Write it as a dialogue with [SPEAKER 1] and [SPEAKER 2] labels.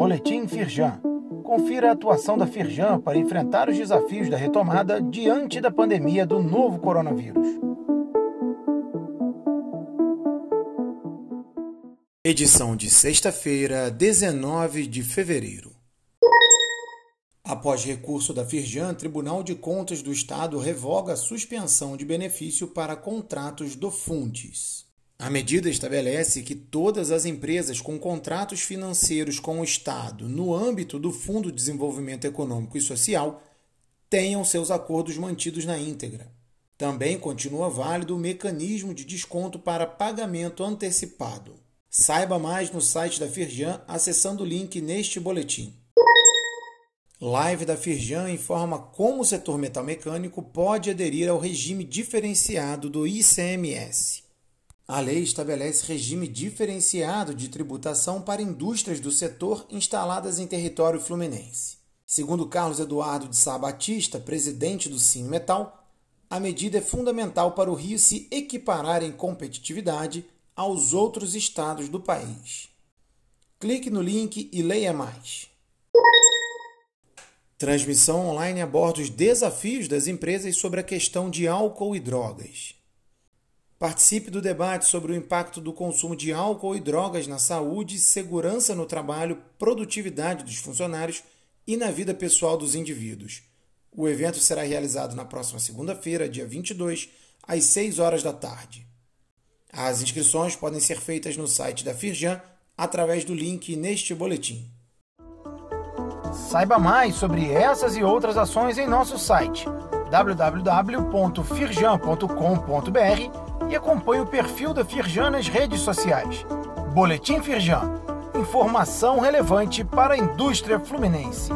[SPEAKER 1] Boletim Firjan. Confira a atuação da Firjan para enfrentar os desafios da retomada diante da pandemia do novo coronavírus. Edição de sexta-feira, 19 de fevereiro. Após recurso da Firjan, Tribunal de Contas do Estado revoga a suspensão de benefício para contratos do Fundes. A medida estabelece que todas as empresas com contratos financeiros com o Estado no âmbito do Fundo de Desenvolvimento Econômico e Social tenham seus acordos mantidos na íntegra. Também continua válido o mecanismo de desconto para pagamento antecipado. Saiba mais no site da Firjan acessando o link neste boletim. Live da Firjan informa como o setor metal mecânico pode aderir ao regime diferenciado do ICMS. A lei estabelece regime diferenciado de tributação para indústrias do setor instaladas em território fluminense. Segundo Carlos Eduardo de Sá Batista, presidente do Sim Metal, a medida é fundamental para o Rio se equiparar em competitividade aos outros estados do país. Clique no link e leia mais. Transmissão online aborda os desafios das empresas sobre a questão de álcool e drogas. Participe do debate sobre o impacto do consumo de álcool e drogas na saúde, segurança no trabalho, produtividade dos funcionários e na vida pessoal dos indivíduos. O evento será realizado na próxima segunda-feira, dia 22, às 6 horas da tarde. As inscrições podem ser feitas no site da Firjan através do link neste boletim. Saiba mais sobre essas e outras ações em nosso site www.firjan.com.br e acompanhe o perfil da Firjan nas redes sociais. Boletim Firjan. Informação relevante para a indústria fluminense.